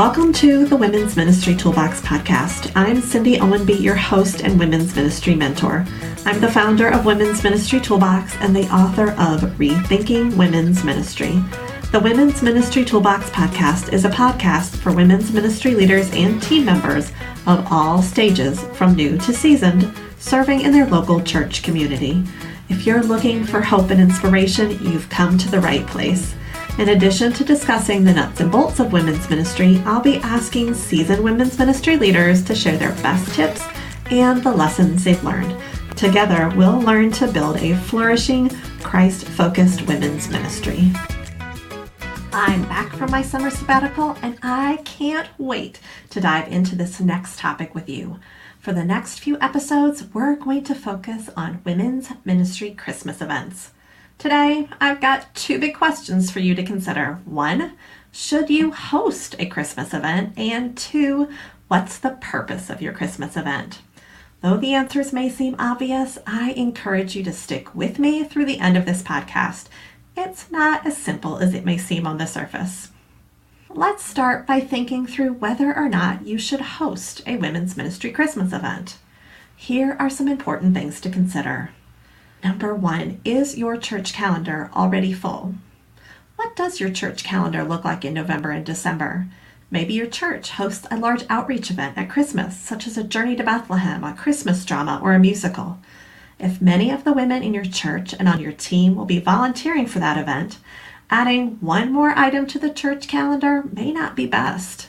Welcome to the Women's Ministry Toolbox podcast. I'm Cindy Ownbey, your host and Women's Ministry Mentor. I'm the founder of Women's Ministry Toolbox and the author of Rethinking Women's Ministry. The Women's Ministry Toolbox podcast is a podcast for women's ministry leaders and team members of all stages, from new to seasoned, serving in their local church community. If you're looking for hope and inspiration, you've come to the right place. In addition to discussing the nuts and bolts of women's ministry, I'll be asking seasoned women's ministry leaders to share their best tips and the lessons they've learned. Together, we'll learn to build a flourishing, Christ focused women's ministry. I'm back from my summer sabbatical and I can't wait to dive into this next topic with you. For the next few episodes, we're going to focus on women's ministry Christmas events. Today, I've got two big questions for you to consider. One, should you host a Christmas event? And two, what's the purpose of your Christmas event? Though the answers may seem obvious, I encourage you to stick with me through the end of this podcast. It's not as simple as it may seem on the surface. Let's start by thinking through whether or not you should host a women's ministry Christmas event. Here are some important things to consider. Number one, is your church calendar already full? What does your church calendar look like in November and December? Maybe your church hosts a large outreach event at Christmas, such as a Journey to Bethlehem, a Christmas drama, or a musical. If many of the women in your church and on your team will be volunteering for that event, adding one more item to the church calendar may not be best.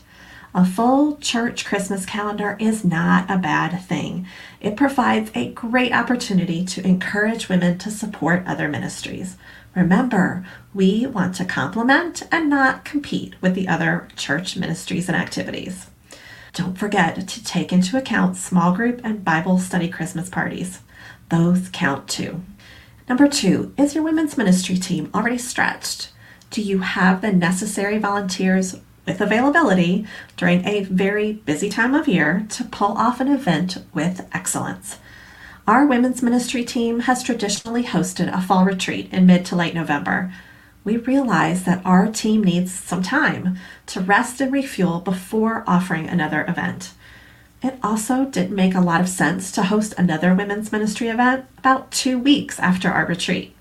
A full church Christmas calendar is not a bad thing. It provides a great opportunity to encourage women to support other ministries. Remember, we want to complement and not compete with the other church ministries and activities. Don't forget to take into account small group and Bible study Christmas parties. Those count too. Number two, is your women's ministry team already stretched? Do you have the necessary volunteers with availability during a very busy time of year to pull off an event with excellence. Our women's ministry team has traditionally hosted a fall retreat in mid to late November. We realize that our team needs some time to rest and refuel before offering another event. It also didn't make a lot of sense to host another women's ministry event about two weeks after our retreat.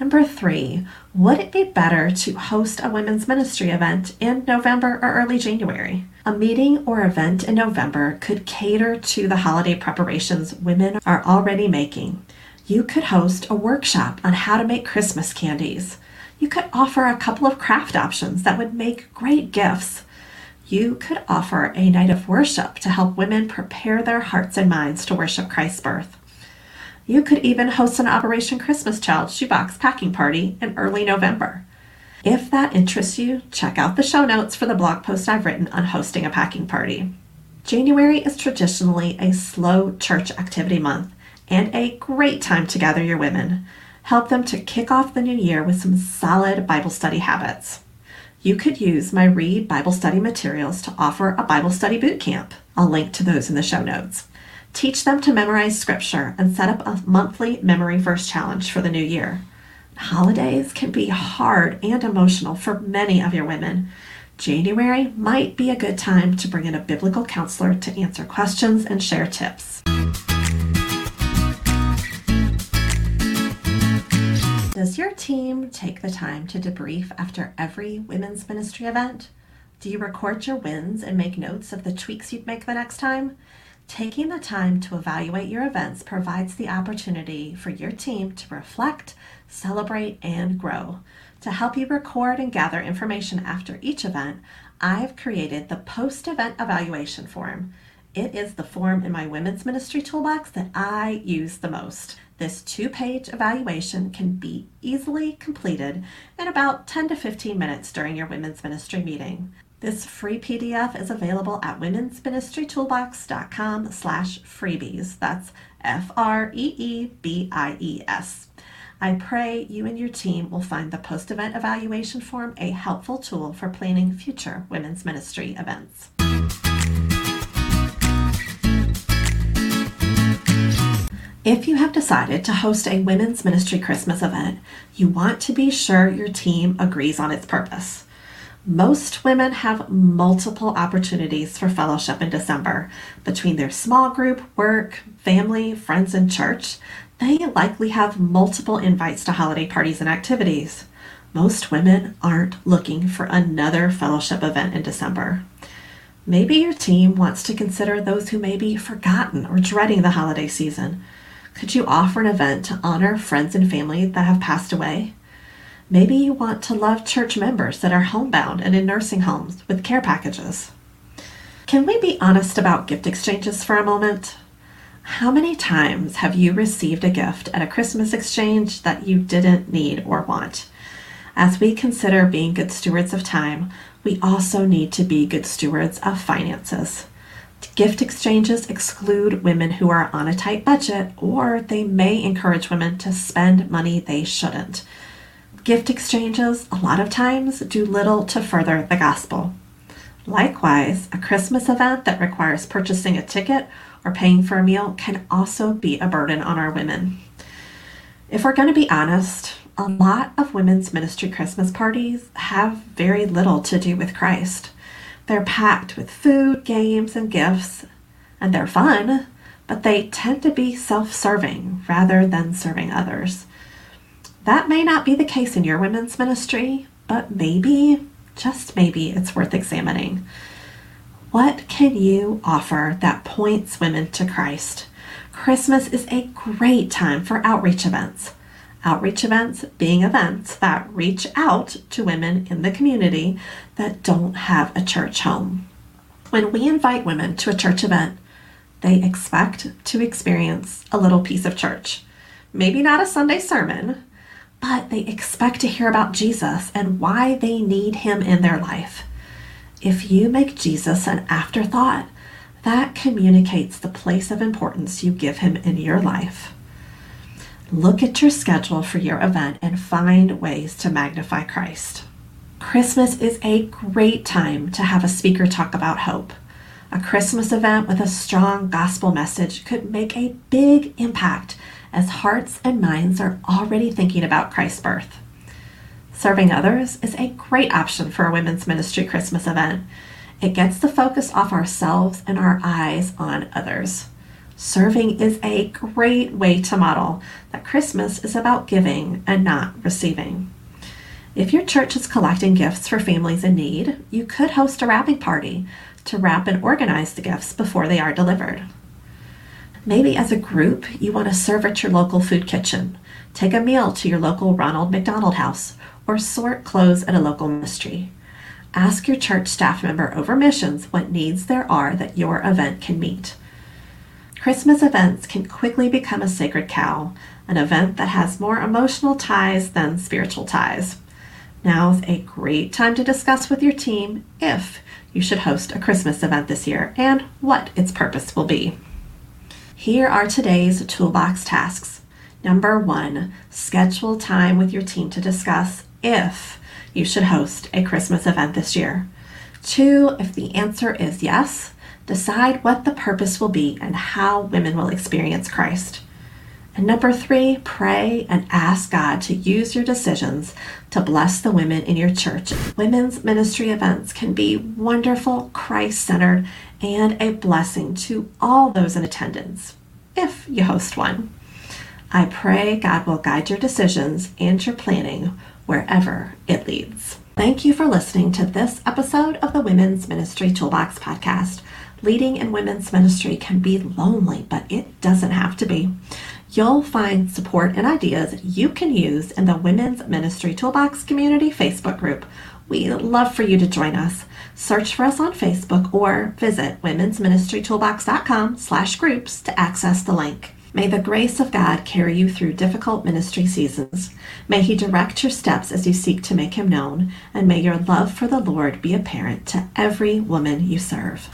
Number three, would it be better to host a women's ministry event in November or early January? A meeting or event in November could cater to the holiday preparations women are already making. You could host a workshop on how to make Christmas candies. You could offer a couple of craft options that would make great gifts. You could offer a night of worship to help women prepare their hearts and minds to worship Christ's birth. You could even host an Operation Christmas Child shoebox packing party in early November. If that interests you, check out the show notes for the blog post I've written on hosting a packing party. January is traditionally a slow church activity month and a great time to gather your women. Help them to kick off the new year with some solid Bible study habits. You could use my Read Bible Study materials to offer a Bible study boot camp. I'll link to those in the show notes. Teach them to memorize scripture and set up a monthly memory verse challenge for the new year. Holidays can be hard and emotional for many of your women. January might be a good time to bring in a biblical counselor to answer questions and share tips. Does your team take the time to debrief after every women's ministry event? Do you record your wins and make notes of the tweaks you'd make the next time? Taking the time to evaluate your events provides the opportunity for your team to reflect, celebrate, and grow. To help you record and gather information after each event, I've created the post event evaluation form. It is the form in my women's ministry toolbox that I use the most. This two page evaluation can be easily completed in about 10 to 15 minutes during your women's ministry meeting. This free PDF is available at womensministrytoolbox.com slash freebies. That's F-R-E-E-B-I-E-S. I pray you and your team will find the post-event evaluation form a helpful tool for planning future women's ministry events. If you have decided to host a women's ministry Christmas event, you want to be sure your team agrees on its purpose. Most women have multiple opportunities for fellowship in December. Between their small group, work, family, friends, and church, they likely have multiple invites to holiday parties and activities. Most women aren't looking for another fellowship event in December. Maybe your team wants to consider those who may be forgotten or dreading the holiday season. Could you offer an event to honor friends and family that have passed away? Maybe you want to love church members that are homebound and in nursing homes with care packages. Can we be honest about gift exchanges for a moment? How many times have you received a gift at a Christmas exchange that you didn't need or want? As we consider being good stewards of time, we also need to be good stewards of finances. Gift exchanges exclude women who are on a tight budget, or they may encourage women to spend money they shouldn't. Gift exchanges, a lot of times, do little to further the gospel. Likewise, a Christmas event that requires purchasing a ticket or paying for a meal can also be a burden on our women. If we're going to be honest, a lot of women's ministry Christmas parties have very little to do with Christ. They're packed with food, games, and gifts, and they're fun, but they tend to be self serving rather than serving others. That may not be the case in your women's ministry, but maybe, just maybe, it's worth examining. What can you offer that points women to Christ? Christmas is a great time for outreach events. Outreach events being events that reach out to women in the community that don't have a church home. When we invite women to a church event, they expect to experience a little piece of church. Maybe not a Sunday sermon, but they expect to hear about Jesus and why they need him in their life. If you make Jesus an afterthought, that communicates the place of importance you give him in your life. Look at your schedule for your event and find ways to magnify Christ. Christmas is a great time to have a speaker talk about hope. A Christmas event with a strong gospel message could make a big impact as hearts and minds are already thinking about Christ's birth. Serving others is a great option for a women's ministry Christmas event. It gets the focus off ourselves and our eyes on others. Serving is a great way to model that Christmas is about giving and not receiving. If your church is collecting gifts for families in need, you could host a wrapping party to wrap and organize the gifts before they are delivered. Maybe as a group, you want to serve at your local food kitchen, take a meal to your local Ronald McDonald House, or sort clothes at a local ministry. Ask your church staff member over missions what needs there are that your event can meet. Christmas events can quickly become a sacred cow, an event that has more emotional ties than spiritual ties. Now's a great time to discuss with your team if you should host a Christmas event this year and what its purpose will be. Here are today's toolbox tasks. Number one, schedule time with your team to discuss if you should host a Christmas event this year. Two, if the answer is yes, decide what the purpose will be and how women will experience Christ. And number three, pray and ask God to use your decisions to bless the women in your church. Women's ministry events can be wonderful, Christ centered, and a blessing to all those in attendance, if you host one. I pray God will guide your decisions and your planning wherever it leads. Thank you for listening to this episode of the Women's Ministry Toolbox podcast. Leading in women's ministry can be lonely, but it doesn't have to be. You'll find support and ideas you can use in the Women's Ministry Toolbox Community Facebook group. We'd love for you to join us. Search for us on Facebook or visit womensministrytoolbox.com slash groups to access the link. May the grace of God carry you through difficult ministry seasons. May He direct your steps as you seek to make Him known, and may your love for the Lord be apparent to every woman you serve.